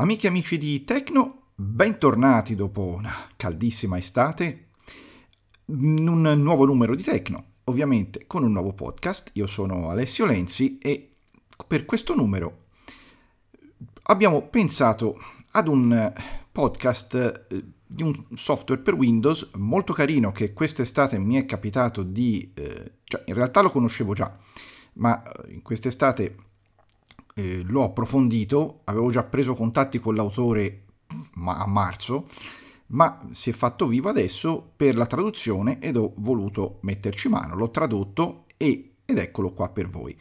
Amiche e amici di Tecno, bentornati dopo una caldissima estate in un nuovo numero di Tecno, ovviamente con un nuovo podcast. Io sono Alessio Lenzi e per questo numero abbiamo pensato ad un podcast eh, di un software per Windows molto carino che quest'estate mi è capitato di... Eh, cioè in realtà lo conoscevo già, ma eh, in quest'estate eh, l'ho approfondito, avevo già preso contatti con l'autore ma a marzo, ma si è fatto vivo adesso per la traduzione ed ho voluto metterci mano, l'ho tradotto e, ed eccolo qua per voi.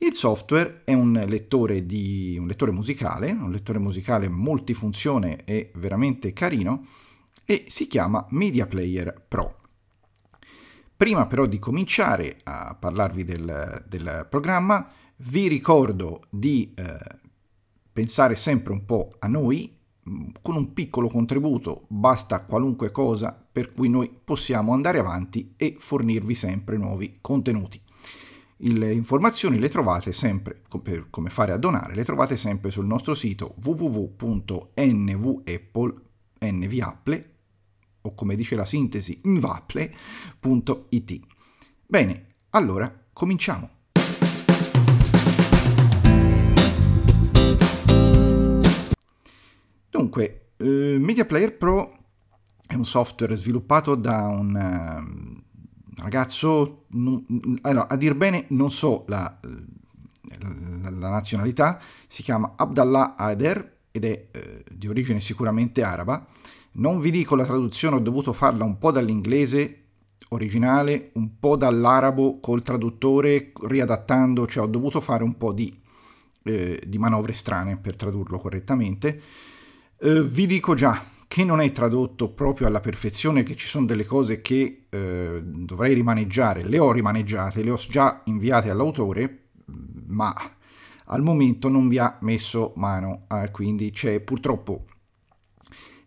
Il software è un lettore, di, un lettore musicale, un lettore musicale multifunzione e veramente carino e si chiama Media Player Pro. Prima però di cominciare a parlarvi del, del programma, vi ricordo di eh, pensare sempre un po' a noi, mm, con un piccolo contributo basta qualunque cosa per cui noi possiamo andare avanti e fornirvi sempre nuovi contenuti. Le informazioni le trovate sempre, per come fare a donare, le trovate sempre sul nostro sito www.nvapple, o come dice la sintesi, nvaple.it. Bene, allora cominciamo. Dunque, eh, Media Player Pro è un software sviluppato da un uh, ragazzo, non, allora, a dir bene non so la, la, la, nazionalità, si chiama Abdallah Ader ed è eh, di origine sicuramente araba. Non vi dico la traduzione, ho dovuto farla un po' dall'inglese originale, un po' dall'arabo col traduttore, riadattando, cioè ho dovuto fare un po' di, eh, di manovre strane per tradurlo correttamente. Eh, vi dico già che non è tradotto proprio alla perfezione, che ci sono delle cose che eh, dovrei rimaneggiare, le ho rimaneggiate, le ho già inviate all'autore, ma al momento non vi ha messo mano, eh, quindi c'è purtroppo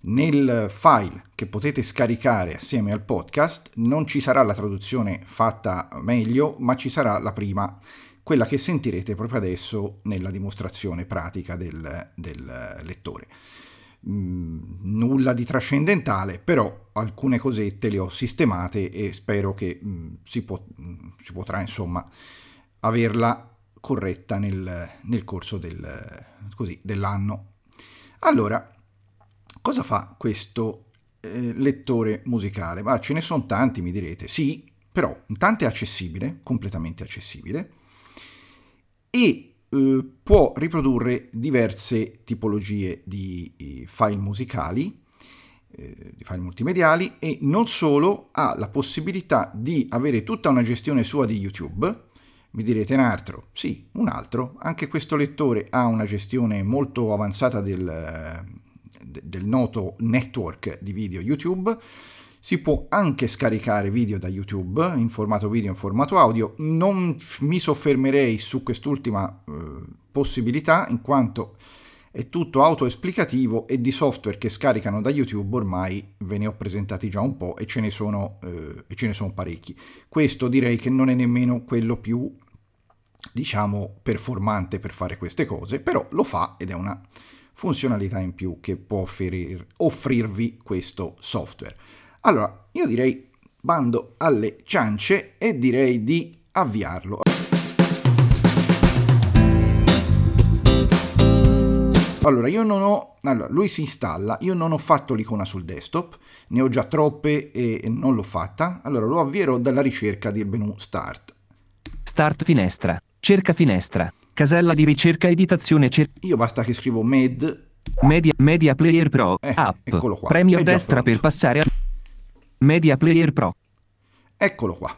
nel file che potete scaricare assieme al podcast non ci sarà la traduzione fatta meglio, ma ci sarà la prima, quella che sentirete proprio adesso nella dimostrazione pratica del, del lettore. Mm, nulla di trascendentale, però alcune cosette le ho sistemate e spero che mh, mm, si, po- mh, mm, si, potrà insomma averla corretta nel, nel corso del, così, dell'anno. Allora, cosa fa questo eh, lettore musicale? Ma ce ne sono tanti, mi direte. Sì, però intanto è accessibile, completamente accessibile, e eh, può riprodurre diverse tipologie di eh, file musicali, eh, di file multimediali e non solo ha la possibilità di avere tutta una gestione sua di YouTube. Mi direte un altro? Sì, un altro. Anche questo lettore ha una gestione molto avanzata del, del noto network di video YouTube si può anche scaricare video da YouTube in formato video e in formato audio. Non mi soffermerei su quest'ultima eh, possibilità in quanto è tutto autoesplicativo e di software che scaricano da YouTube ormai ve ne ho presentati già un po' e ce ne sono, eh, ce ne sono parecchi. Questo direi che non è nemmeno quello più diciamo performante per fare queste cose, però lo fa ed è una funzionalità in più che può offrir, offrirvi questo software. Allora, io direi bando alle ciance e direi di avviarlo. Allora, io non ho... Allora, lui si installa, io non ho fatto l'icona sul desktop, ne ho già troppe e non l'ho fatta. Allora, lo avvierò dalla ricerca del menu Start. Start finestra, cerca finestra, casella di ricerca editazione cerca... Io basta che scrivo med... Media, Media Player Pro, eh, app, premio a destra per passare a... Media Player Pro. Eccolo qua.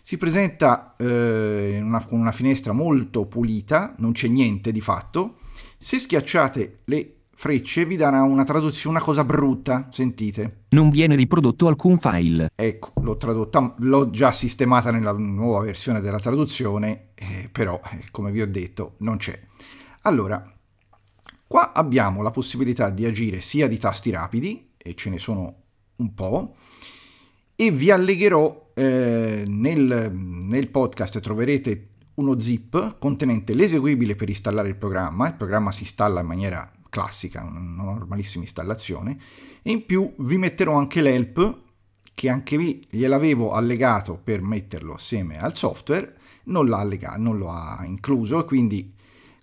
Si presenta eh, una, con una finestra molto pulita, non c'è niente di fatto. Se schiacciate le frecce vi darà una traduzione, una cosa brutta, sentite. Non viene riprodotto alcun file. Ecco, l'ho tradotta, l'ho già sistemata nella nuova versione della traduzione, eh, però eh, come vi ho detto non c'è. Allora, qua abbiamo la possibilità di agire sia di tasti rapidi, e ce ne sono un po', e vi allegherò eh, nel, nel podcast troverete uno zip contenente l'eseguibile per installare il programma. Il programma si installa in maniera classica, una normalissima installazione. E in più vi metterò anche l'help, che anche lì gliel'avevo allegato per metterlo assieme al software, non, l'ha allegato, non lo ha incluso quindi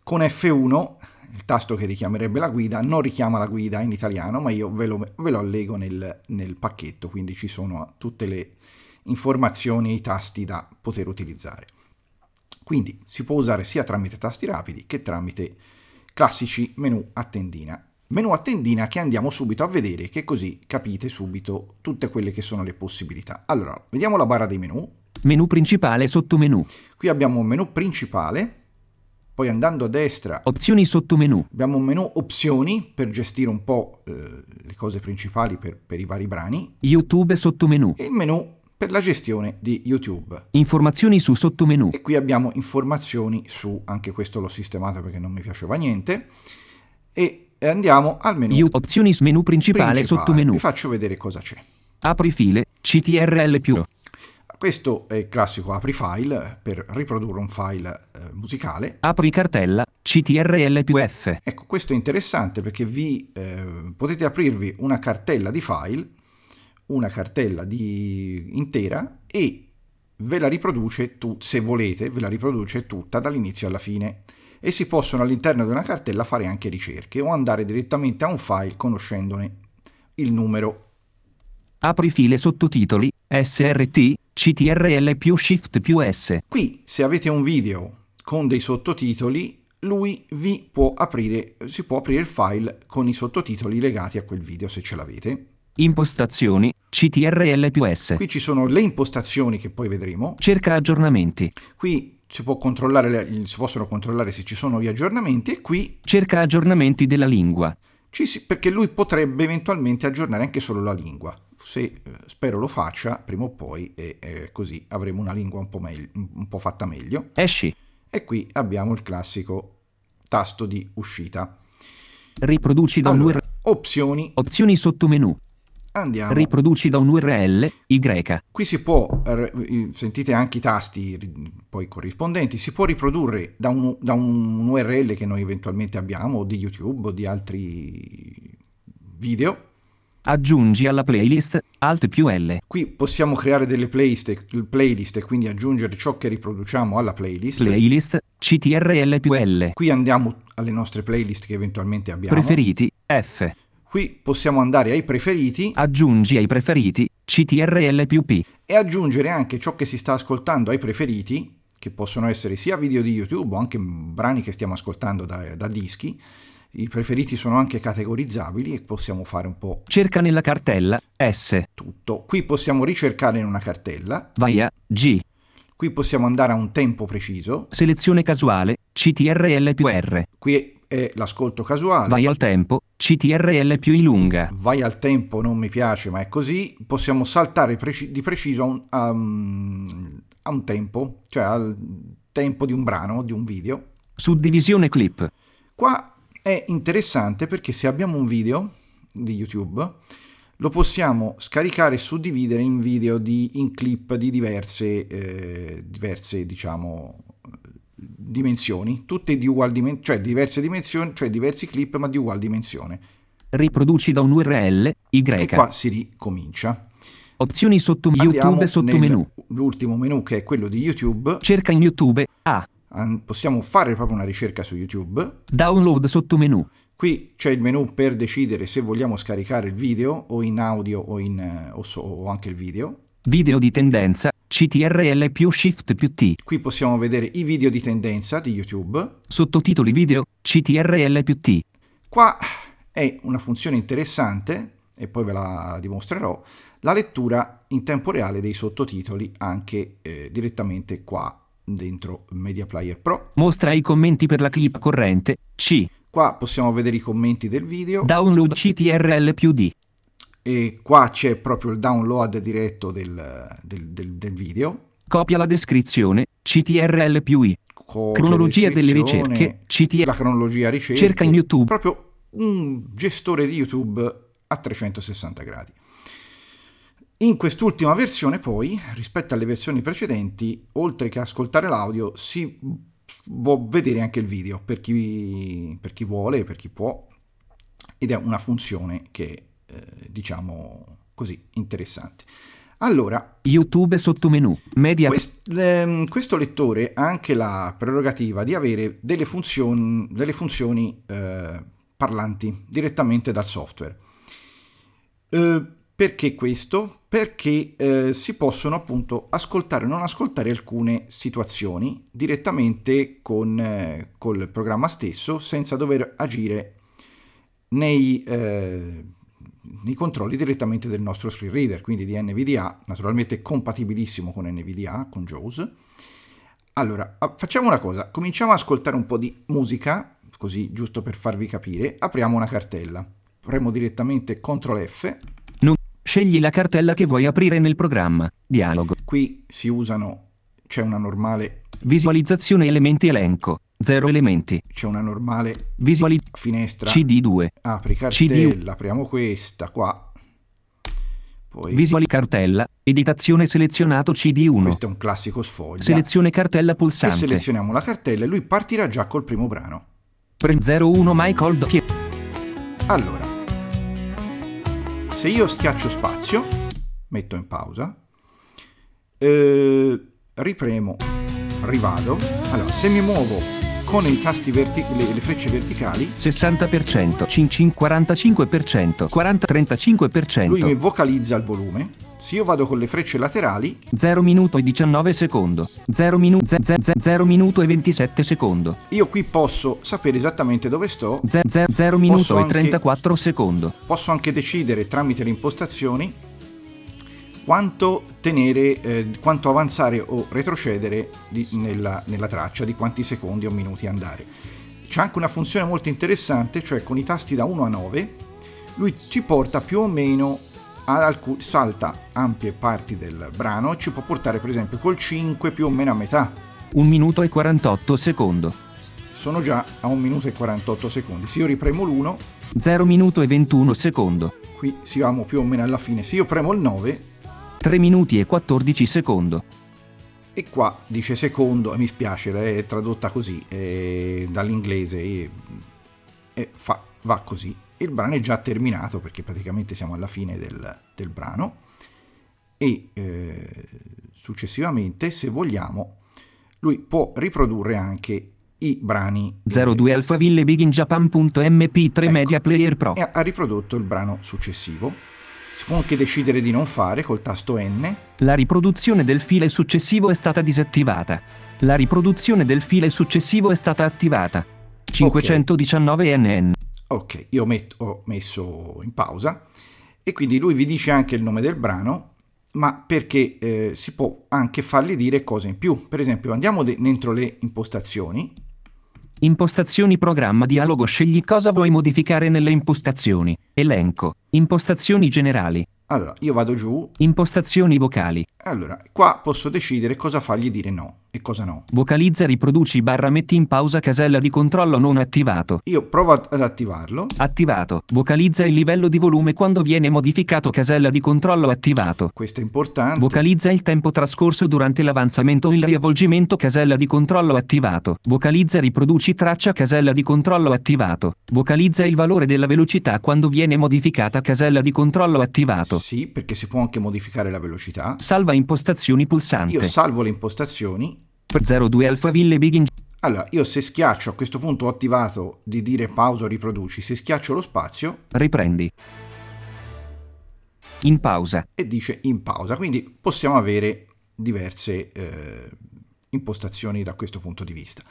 con F1 il tasto che richiamerebbe la guida non richiama la guida in italiano, ma io ve lo, ve lo allego nel, nel pacchetto, quindi ci sono tutte le informazioni e i tasti da poter utilizzare. Quindi si può usare sia tramite tasti rapidi che tramite classici menu a tendina. Menu a tendina che andiamo subito a vedere, che così capite subito tutte quelle che sono le possibilità. Allora, vediamo la barra dei menu. Menu principale, sottomenu. Qui abbiamo un menu principale, poi andando a destra... Opzioni sottomenu. Abbiamo un menu opzioni per gestire un po' eh, le cose principali per, per i vari brani. YouTube sottomenu. E il menu per la gestione di YouTube. Informazioni su sottomenu. E qui abbiamo informazioni su, anche questo l'ho sistemato perché non mi piaceva niente, e andiamo al menu. You, opzioni menu principale, principale sottomenu. Vi faccio vedere cosa c'è. Apri file, CTRL più. Questo è il classico apri file per riprodurre un file eh, musicale. Apri cartella, CTRL più F. Ecco, questo è interessante perché vi eh, potete aprirvi una cartella di file una cartella di, intera e ve la riproduce, tu, se volete, ve la riproduce tutta dall'inizio alla fine e si possono all'interno di una cartella fare anche ricerche o andare direttamente a un file conoscendone il numero. Apri file sottotitoli, SRT, CTRL più Shift più S. Qui, se avete un video con dei sottotitoli, lui vi può aprire, si può aprire il file con i sottotitoli legati a quel video se ce l'avete. Impostazioni, CTRL più S. Qui ci sono le impostazioni che poi vedremo. Cerca aggiornamenti. Qui si, si possono controllare se ci sono gli aggiornamenti e qui... Cerca aggiornamenti della lingua. Si, perché lui potrebbe eventualmente aggiornare anche solo la lingua. Se eh, spero lo faccia prima o poi e eh, così avremo una lingua un po, meglio, un po' fatta meglio. Esci. E qui abbiamo il classico tasto di uscita. Riproduci da allora, un URL. Opzioni. Opzioni sottomenu. Andiamo. Riproduci da un URL, Y. Qui si può, sentite anche i tasti poi corrispondenti, si può riprodurre da un, da un URL che noi eventualmente abbiamo, o di YouTube o di altri video. Aggiungi alla playlist Alt più L. Qui possiamo creare delle playlist, playlist e quindi aggiungere ciò che riproduciamo alla playlist. Playlist CTRL più L. Qui andiamo alle nostre playlist che eventualmente abbiamo. Preferiti F. Qui possiamo andare ai preferiti. Aggiungi ai preferiti CTRL più P. E aggiungere anche ciò che si sta ascoltando ai preferiti, che possono essere sia video di YouTube o anche brani che stiamo ascoltando da, da dischi. I preferiti sono anche categorizzabili e possiamo fare un po'. Cerca nella cartella S. Tutto. Qui possiamo ricercare in una cartella. Vai a G. Qui possiamo andare a un tempo preciso. Selezione casuale CTRL più R. Qui è l'ascolto casuale. Vai al tempo, CTRL più I lunga. Vai al tempo, non mi piace, ma è così. Possiamo saltare preci- di preciso a un, a, a un tempo, cioè al tempo di un brano, di un video. Suddivisione clip. Qua è interessante perché se abbiamo un video di YouTube lo possiamo scaricare e suddividere in video di, in clip di diverse, eh, diverse diciamo, dimensioni, tutte di uguale dimensione, cioè diverse dimensioni, cioè diversi clip ma di uguale dimensione. Riproduci da un URL, Y. E qua si ricomincia. Opzioni sotto Andiamo YouTube sotto menu. L'ultimo menu che è quello di YouTube. Cerca in YouTube A. Possiamo fare proprio una ricerca su YouTube. Download sotto menu. Qui c'è il menu per decidere se vogliamo scaricare il video o in audio o, in, eh, o, so, o anche il video. Video di tendenza, CTRL più Shift più T. Qui possiamo vedere i video di tendenza di YouTube. Sottotitoli video, CTRL più T. Qua è una funzione interessante, e poi ve la dimostrerò, la lettura in tempo reale dei sottotitoli anche eh, direttamente qua dentro Media Player Pro. Mostra i commenti per la clip corrente, C. Qua possiamo vedere i commenti del video. Download CTRL più D e qua c'è proprio il download diretto del, del, del, del video. Copia la descrizione, CTRL più I. Copia cronologia delle ricerche, CTRL. La cronologia ricerche. Cerca in YouTube. Proprio un gestore di YouTube a 360 gradi. In quest'ultima versione poi, rispetto alle versioni precedenti, oltre che ascoltare l'audio, si può vedere anche il video per chi, per chi vuole, per chi può ed è una funzione che eh, diciamo così interessante. Allora, YouTube sottomenu, media. Quest, ehm, questo lettore ha anche la prerogativa di avere delle funzioni, delle funzioni eh, parlanti direttamente dal software. Eh, perché questo? Perché eh, si possono appunto ascoltare o non ascoltare alcune situazioni direttamente con eh, col programma stesso senza dover agire nei, eh, nei, controlli direttamente del nostro screen reader, quindi di NVDA, naturalmente compatibilissimo con NVDA, con JAWS. Allora, facciamo una cosa, cominciamo ad ascoltare un po' di musica, così giusto per farvi capire, apriamo una cartella, premo direttamente CTRL F Scegli la cartella che vuoi aprire nel programma. Dialogo. Qui si usano, c'è una normale visualizzazione elementi elenco. Zero elementi. C'è una normale Visuali- finestra. CD2. Apri cartella, CD... apriamo questa qua. Poi... Visuali cartella, editazione selezionato CD1. Questo è un classico sfoglio. Selezione cartella pulsante. E selezioniamo la cartella e lui partirà già col primo brano. Pre 01 Michael Do- Allora, se io schiaccio spazio, metto in pausa, eh, ripremo, rivado, allora se mi muovo con i tasti verti- le, le, frecce verticali 60%, 45%, 40-35%. Lui mi vocalizza il volume se io vado con le frecce laterali 0 minuto e 19 secondo. 0, minu- 0 minuto e 27 secondo. io qui posso sapere esattamente dove sto. 0, 0 minuto e 34 secondo. Posso anche decidere tramite le impostazioni quanto tenere, eh, quanto avanzare o retrocedere di, nella, nella traccia, di quanti secondi o minuti andare. C'è anche una funzione molto interessante, cioè con i tasti da 1 a 9, lui ci porta più o meno alcun, salta ampie parti del brano ci può portare per esempio col 5 più o meno a metà. 1 minuto e 48 secondo. Sono già a 1 minuto e 48 secondi. Se io ripremo l'1... 0 minuto e 21 secondo. Qui siamo più o meno alla fine. Se io premo il 9... 3 minuti e 14 secondo. E qua dice secondo, e mi spiace, è tradotta così eh, dall'inglese e, e fa, va così il brano è già terminato perché praticamente siamo alla fine del, del brano. E eh, successivamente se vogliamo lui può riprodurre anche i brani 02 Alphaville Big in Japan.mp3 ecco, Media Player Pro. E ha riprodotto il brano successivo. Si può anche decidere di non fare col tasto N. La riproduzione del file successivo è stata disattivata. La riproduzione del file successivo è stata attivata. 519 okay. NN Ok, io met- ho messo in pausa e quindi lui vi dice anche il nome del brano, ma perché eh, si può anche fargli dire cose in più. Per esempio, andiamo de- dentro le impostazioni. Impostazioni programma dialogo scegli cosa vuoi modificare nelle impostazioni. Elenco. Impostazioni generali. Allora, io vado giù. Impostazioni vocali. Allora, qua posso decidere cosa fargli dire no e cosa no. Vocalizza riproduci barra metti in pausa casella di controllo non attivato. Io provo ad attivarlo. Attivato. Vocalizza il livello di volume quando viene modificato casella di controllo attivato. Questo è importante. Vocalizza il tempo trascorso durante l'avanzamento o il riavvolgimento casella di controllo attivato. Vocalizza riproduci traccia casella di controllo attivato. Vocalizza il valore della velocità quando viene modificata casella di controllo attivato. Sì, perché si può anche modificare la velocità. Salva impostazioni pulsante. Io salvo le impostazioni 02 Alphaville Begin. Allora, io se schiaccio a questo punto ho attivato di dire pausa o riproduci, se schiaccio lo spazio... Riprendi. In pausa. E dice in pausa, quindi possiamo avere diverse eh, impostazioni da questo punto di vista.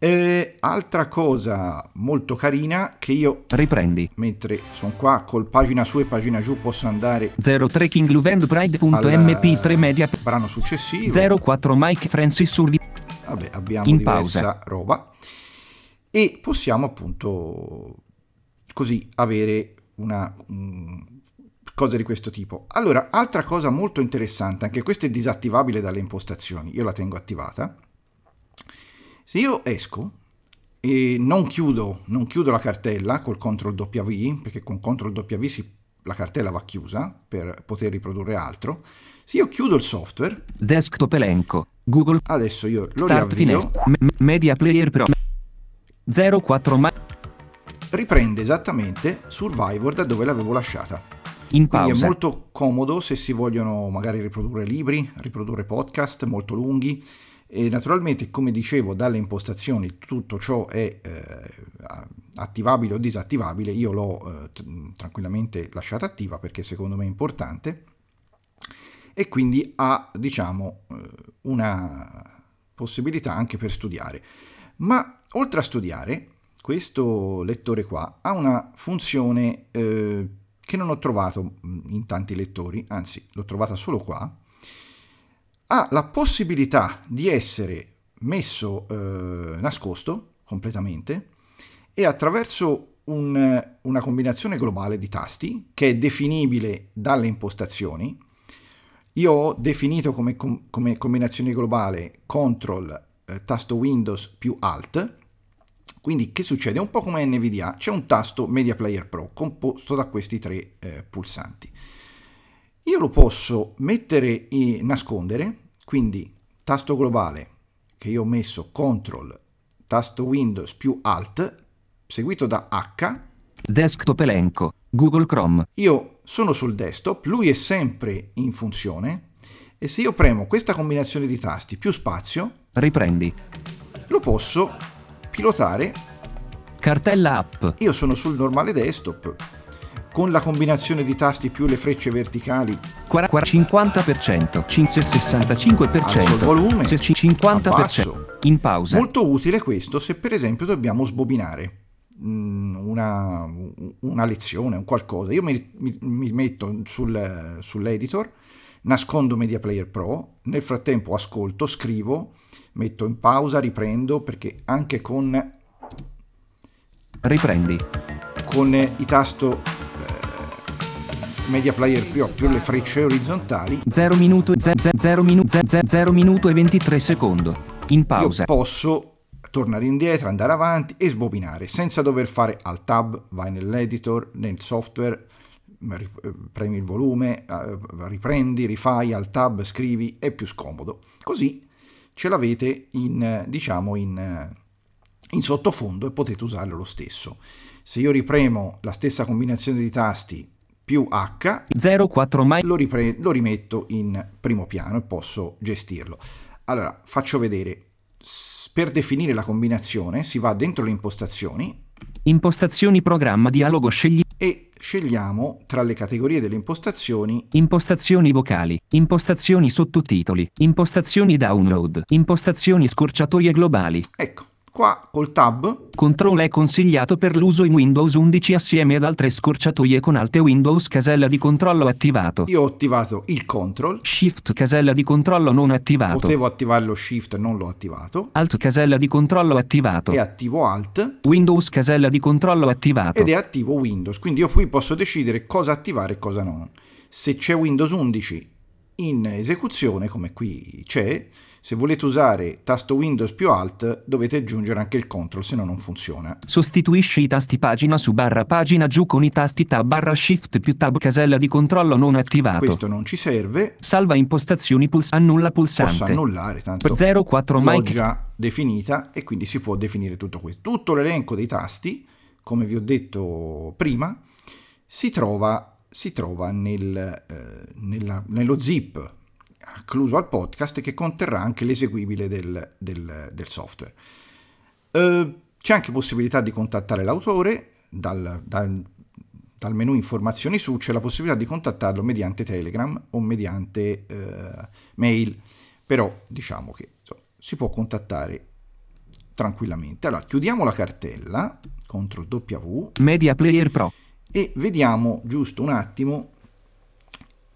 E altra cosa molto carina che io riprendi. mentre sono qua col pagina su e pagina giù posso andare 0 trekkingluvenpride.mp3 media brano successivo. 04 Mike Francis Surdi. Vabbè abbiamo In diversa pausa. roba. E possiamo appunto così avere una um, cosa di questo tipo. Allora altra cosa molto interessante anche questa è disattivabile dalle impostazioni io la tengo attivata se io esco e non chiudo, non chiudo la cartella col CTRL W, perché con CTRL W si, la cartella va chiusa per poter riprodurre altro, se io chiudo il software... Desktop elenco, Google... Adesso io lo Start riavvio... Me- Media Player Pro 04 ma... riprende esattamente Survivor da dove l'avevo lasciata. In Quindi è pausa. molto comodo se si vogliono magari riprodurre libri, riprodurre podcast molto lunghi e naturalmente come dicevo dalle impostazioni tutto ciò è eh, attivabile o disattivabile, io l'ho eh, t- tranquillamente lasciata attiva perché secondo me è importante e quindi ha diciamo eh, una possibilità anche per studiare. Ma oltre a studiare, questo lettore qua ha una funzione eh, che non ho trovato in tanti lettori, anzi l'ho trovata solo qua, ha la possibilità di essere messo eh, nascosto completamente e attraverso un- una combinazione globale di tasti che è definibile dalle impostazioni. Io ho definito come, com- come combinazione globale CTRL eh, tasto Windows più Alt. Quindi che succede? Un po' come NVDA, c'è un tasto Media Player Pro composto da questi tre eh, pulsanti. Io lo posso mettere e nascondere, quindi tasto globale che io ho messo CTRL tasto Windows più Alt seguito da H. Desktop elenco. Google Chrome. Io sono sul desktop, lui è sempre in funzione e se io premo questa combinazione di tasti più spazio, Riprendi. lo posso pilotare. Cartella app. Io sono sul normale desktop con la combinazione di tasti più le frecce verticali Quara- quara- 50%. Cinze 65%. Alzo il volume, Se- 50%. abbasso. In pausa. Molto utile questo se per esempio dobbiamo sbobinare mm, una, una lezione, un qualcosa. Io mi, mi- mi metto sul- sull'editor, nascondo Media Player Pro, nel frattempo ascolto, scrivo, metto in pausa, riprendo perché anche con, Riprendi. con i tasto Media Player più, più le frecce orizzontali 0 minuto 0 minuto 0 minuto e 23 secondo. In pausa. Io posso tornare indietro, andare avanti e sbobinare senza dover fare alt tab, vai nell'editor, nel software, premi il volume, eh, riprendi, rifai, alt tab, scrivi, è più scomodo. Così ce l'avete in, diciamo, in, in sottofondo e potete usarlo lo stesso. Se io ripremo la stessa combinazione di tasti più H, 04 mai. lo, ripre- lo rimetto in primo piano e posso gestirlo. Allora, faccio vedere. Per definire la combinazione si va dentro le impostazioni Impostazioni programma dialogo scegli. e scegliamo tra le categorie delle impostazioni Impostazioni vocali. Impostazioni sottotitoli. Impostazioni download. Impostazioni scorciatoie globali. Ecco, qua col tab Control è consigliato per l'uso in Windows 11 assieme ad altre scorciatoie con Alt e Windows casella di controllo attivato. io ho attivato il control, Shift casella di controllo non attivato. potevo attivare lo shift, non l'ho attivato, Alt casella di controllo attivato. e attivo alt Windows casella di controllo attivato. ed è attivo Windows, quindi io qui posso decidere cosa attivare e cosa non. Se c'è Windows 11 in esecuzione, come qui c'è, se volete usare tasto Windows più Alt dovete aggiungere anche il control, se no non funziona. Sostituisci i tasti pagina su barra pagina giù con i tasti tab barra shift più tab casella di controllo non attivato. Questo non ci serve, Salva impostazioni puls annulla posso pulsante. annullare, tanto 04 l'ho mic già definita e quindi si può definire tutto questo. Tutto l'elenco dei tasti, come vi ho detto prima, si trova, si trova nel, eh, nella- nello zip accluso al podcast che conterrà anche l'eseguibile del, del- del software. Eh, c'è anche possibilità di contattare l'autore dal, dal- dal menu informazioni su c'è la possibilità di contattarlo mediante Telegram o mediante eh, mail, però diciamo che insomma, si può contattare tranquillamente. Allora, chiudiamo la cartella, CTRL W, Media Player Pro. e vediamo giusto un attimo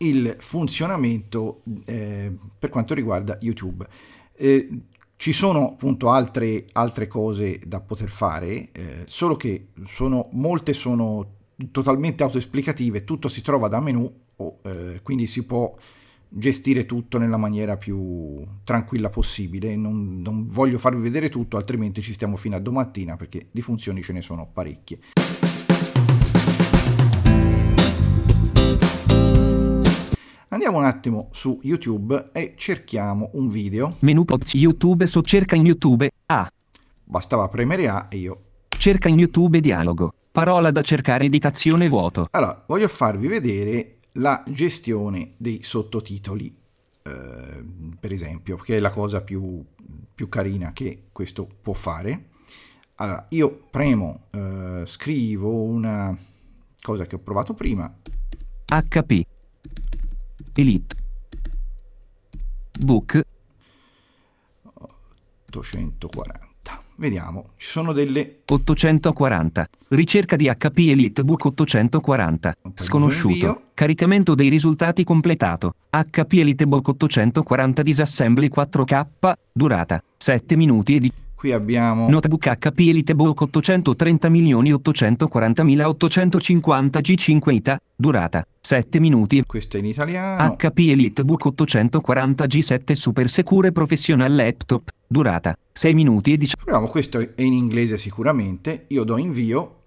il funzionamento eh, per quanto riguarda YouTube. Eh, ci sono appunto altre, altre cose da poter fare, eh, solo che sono, molte sono totalmente autoesplicative, tutto si trova da menu, o, eh, quindi si può gestire tutto nella maniera più tranquilla possibile. Non, non voglio farvi vedere tutto, altrimenti ci stiamo fino a domattina perché di funzioni ce ne sono parecchie. Andiamo un attimo su YouTube e cerchiamo un video. Menu Ops YouTube so cerca in YouTube. A. Bastava premere A e io Cerca in YouTube dialogo. Parola da cercare editazione vuoto. Allora, voglio farvi vedere la gestione dei sottotitoli, eh, per esempio, che è la cosa più, più carina che questo può fare. Allora, io premo, eh, scrivo una cosa che ho provato prima. HP. Elite. Book. 840. Vediamo, ci sono delle 840. Ricerca di HP Elite Book 840. Un po' di Sconosciuto. Caricamento dei risultati completato. HP Elite Book 840 Disassembly 4K. Durata 7 minuti e di qui abbiamo Notebook HP EliteBook 830 840.850 G5 ITA, durata 7 minuti. questo è in italiano. HP EliteBook 840 G7 Super Secure Professional Laptop, durata 6 minuti e 19. Proviamo, questo è in inglese sicuramente. Io do invio,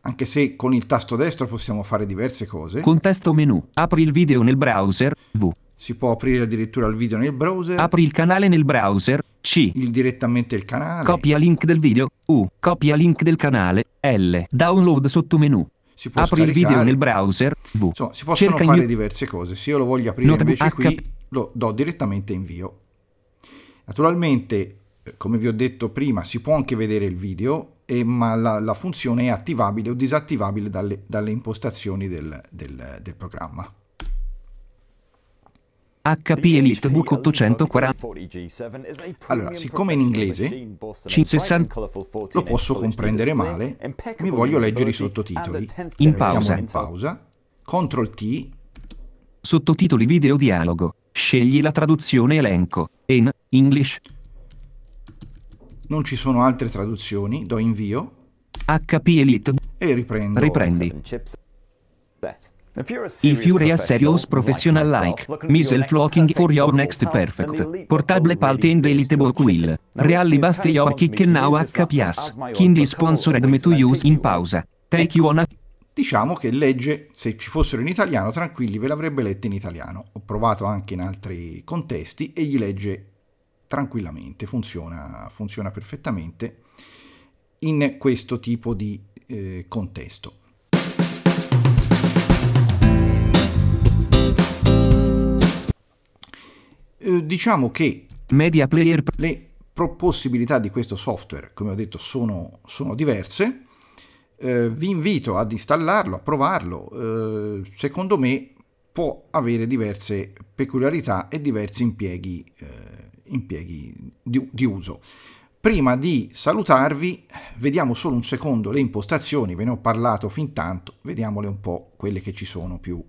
anche se con il tasto destro possiamo fare diverse cose. Contesto menu. Apri il video nel browser. V. Si può aprire addirittura il video nel browser, Apri il canale nel browser. C. il direttamente il canale. Copia link del video. U. Copia link del canale. L. Download sottomenu. Si può Apri il video scaricare. nel browser. V. Insomma, si possono Cerca fare in- diverse cose. Se io lo voglio aprire Notebook invece qui, HP. lo do direttamente invio. Naturalmente, eh, come vi ho detto prima, si può anche vedere il video, e- ma la, la funzione è attivabile o disattivabile dalle, dalle impostazioni del, del- del programma. HP EliteBook 840. Allora, siccome in inglese Lo posso comprendere male, mi voglio leggere i sottotitoli. In pausa. in pausa. Ctrl T, Sottotitoli video dialogo. Scegli la traduzione elenco. In English. non ci sono altre traduzioni, do invio HP Elite. e riprendo. Riprendi. If you're a serious professional like myself looking for your next perfect portable palte in the Elitebook will Really bust your kick now HPS. Kindly sponsored me to use in pausa. Take you on a Diciamo che legge, se ci fossero in italiano, tranquilli, ve l'avrebbe letta in italiano. Ho provato anche in altri contesti e gli legge tranquillamente, funziona, funziona perfettamente in questo tipo di eh, contesto. Eh, diciamo che media player. le possibilità di questo software, come ho detto, sono, sono diverse. Eh, vi invito ad installarlo, a provarlo. Eh, secondo me può avere diverse peculiarità e diversi impieghi, eh, impieghi di, di uso. Prima di salutarvi, vediamo solo un secondo le impostazioni, ve ne ho parlato fin tanto, vediamole un po' quelle che ci sono più.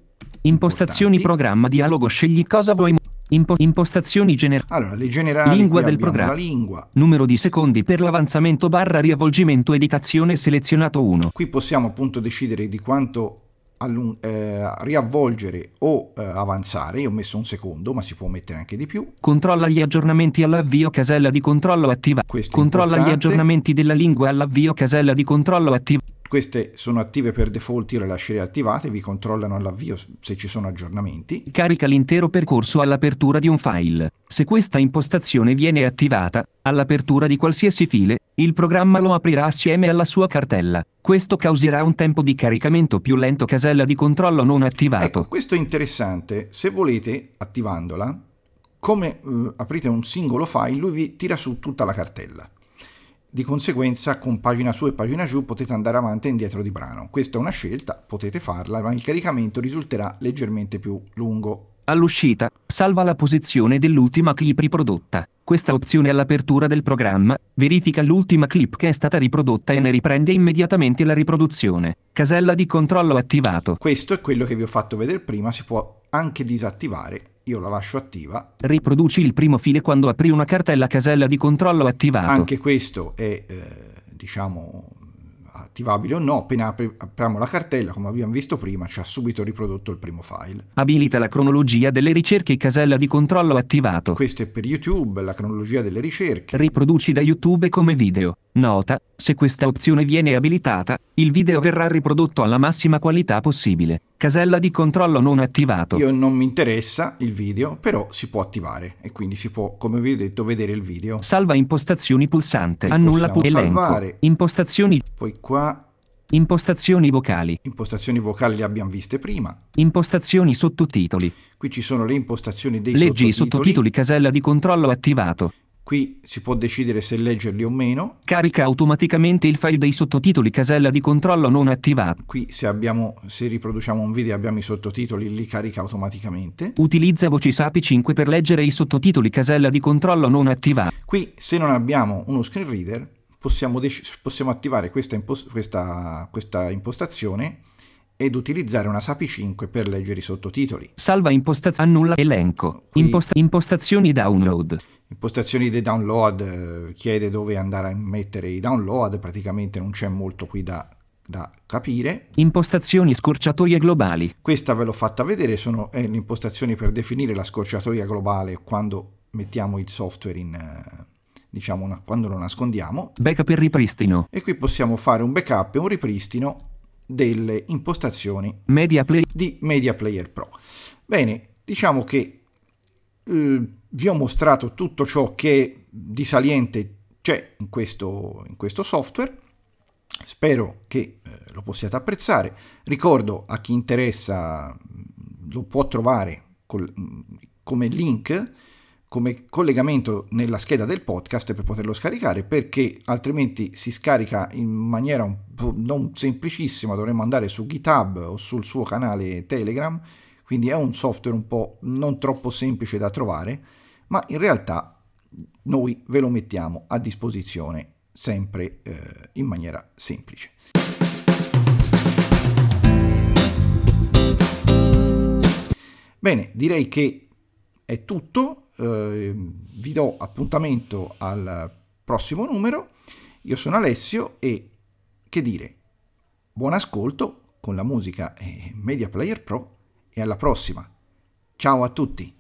Impostazioni importanti. programma dialogo. Scegli cosa vuoi. Impo- impostazioni generali. Allora, le generali Lingua del programma. Lingua. Numero di secondi per l'avanzamento barra riavvolgimento editazione selezionato 1. Qui possiamo appunto decidere di quanto allung- eh, riavvolgere o eh, avanzare. Io ho messo un secondo, ma si può mettere anche di più. Controlla gli aggiornamenti all'avvio casella di controllo attiva. Questo Controlla gli aggiornamenti della lingua all'avvio casella di controllo attiva. Queste sono attive per default, io le lascerei attivate, vi controllano all'avvio se ci sono aggiornamenti. Carica l'intero percorso all'apertura di un file. Se questa impostazione viene attivata, all'apertura di qualsiasi file, il programma lo aprirà assieme alla sua cartella. Questo causerà un tempo di caricamento più lento casella di controllo non attivato. Ecco, questo è interessante. Se volete, attivandola, come eh, aprite un singolo file, lui vi tira su tutta la cartella. Di conseguenza, con pagina su e pagina giù potete andare avanti e indietro di brano. Questa è una scelta, potete farla, ma il caricamento risulterà leggermente più lungo. All'uscita, salva la posizione dell'ultima clip riprodotta. Questa opzione all'apertura del programma verifica l'ultima clip che è stata riprodotta e ne riprende immediatamente la riproduzione. Casella di controllo attivato. Questo è quello che vi ho fatto vedere prima, si può anche disattivare. Io la lascio attiva. Riproduci il primo file quando apri una cartella casella di controllo attivato. Anche questo è, eh, diciamo, attivabile o no. Appena apri- apriamo la cartella, come abbiamo visto prima, ci ha subito riprodotto il primo file. Abilita la cronologia delle ricerche casella di controllo attivato. Questo è per YouTube, la cronologia delle ricerche. Riproduci da YouTube come video. Nota, se questa opzione viene abilitata, il video verrà riprodotto alla massima qualità possibile. Casella di controllo non attivato. Io non mi interessa il video, però si può attivare e quindi si può, come vi ho detto, vedere il video. Salva impostazioni pulsante. Annulla Possiamo pu- elenco. Impostazioni. Poi qua Impostazioni vocali. Impostazioni vocali le abbiamo viste prima. Impostazioni sottotitoli. Qui ci sono le impostazioni dei Leggi sottotitoli. i sottotitoli casella di controllo attivato. Qui si può decidere se leggerli o meno. Carica automaticamente il file dei sottotitoli casella di controllo non attivato. Qui se, abbiamo, se riproduciamo un video e abbiamo i sottotitoli li carica automaticamente. Utilizza voci SAPI 5 per leggere i sottotitoli casella di controllo non attivato. Qui se non abbiamo uno screen reader possiamo, dec- possiamo attivare questa, impos- questa, questa impostazione ed utilizzare una SAPI 5 per leggere i sottotitoli. Salva impostazione, annulla elenco. Qui- Imposta- impostazioni download. Impostazioni dei download eh, chiede dove andare a mettere i download, praticamente non c'è molto qui da, da capire. Impostazioni scorciatoie globali. Questa ve l'ho fatta vedere, sono eh, le impostazioni per definire la scorciatoia globale quando mettiamo il software in, eh, diciamo, una- quando lo nascondiamo. Backup e ripristino. E qui possiamo fare un backup e un ripristino delle impostazioni Media play. di Media Player Pro. Bene, diciamo che eh, vi ho mostrato tutto ciò che di saliente c'è in questo, in questo software. Spero che eh, lo possiate apprezzare. Ricordo a chi interessa lo può trovare col- come link, come collegamento nella scheda del podcast per poterlo scaricare perché altrimenti si scarica in maniera non semplicissima, dovremmo andare su GitHub o sul suo canale Telegram, quindi è un software un po' non troppo semplice da trovare, ma in realtà noi ve lo mettiamo a disposizione sempre eh, in maniera semplice. Bene, direi che è tutto, eh, vi do appuntamento al prossimo numero, io sono Alessio e che dire, buon ascolto con la musica e Media Player Pro e alla prossima. Ciao a tutti!